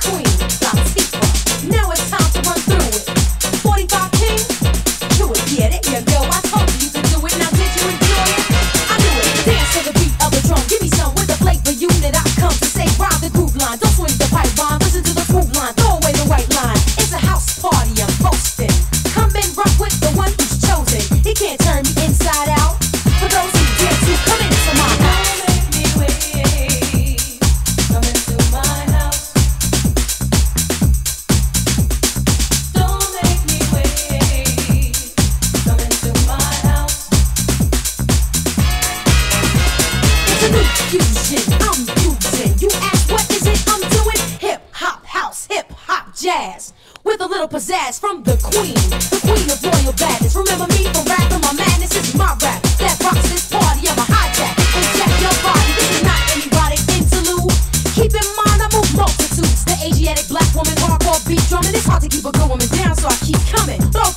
It's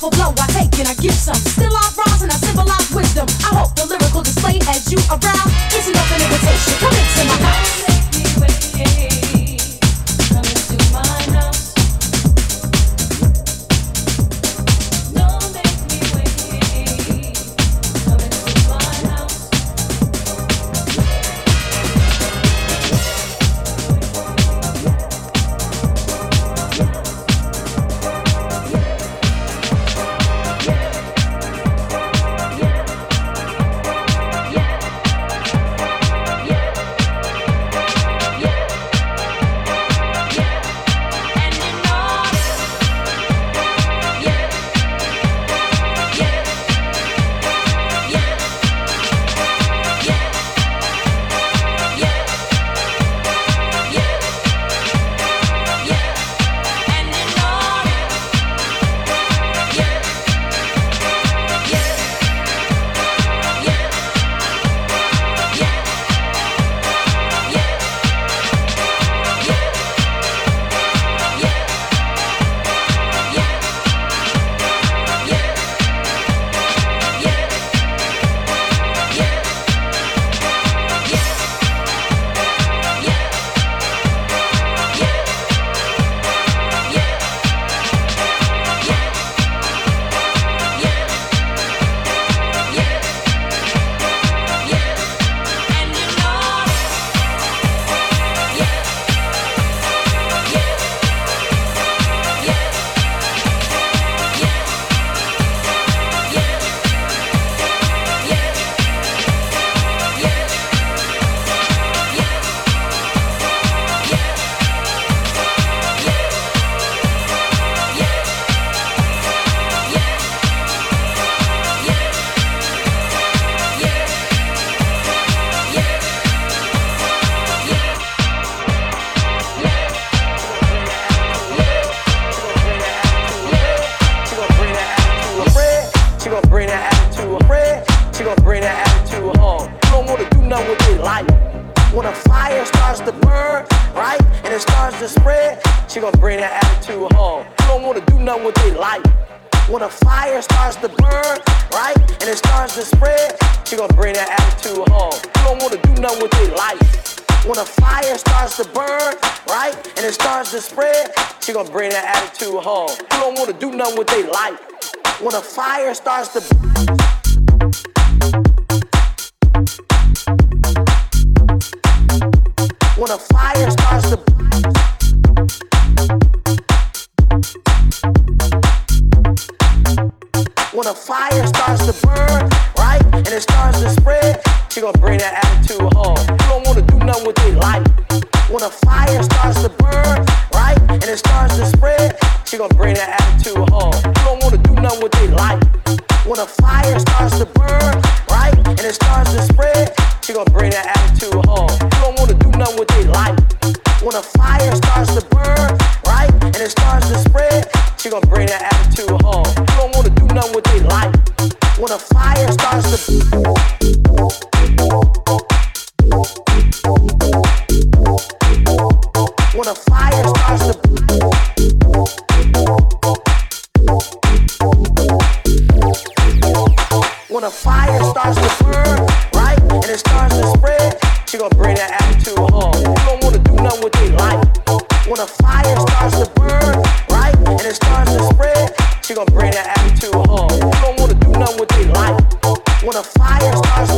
for blow, I take and I give some. Still what they like. When a fire starts to. light. When a fire starts to when a fire starts to burn, right, and it starts to spread, she gonna bring that attitude home. You don't wanna do nothing with your life. When a fire starts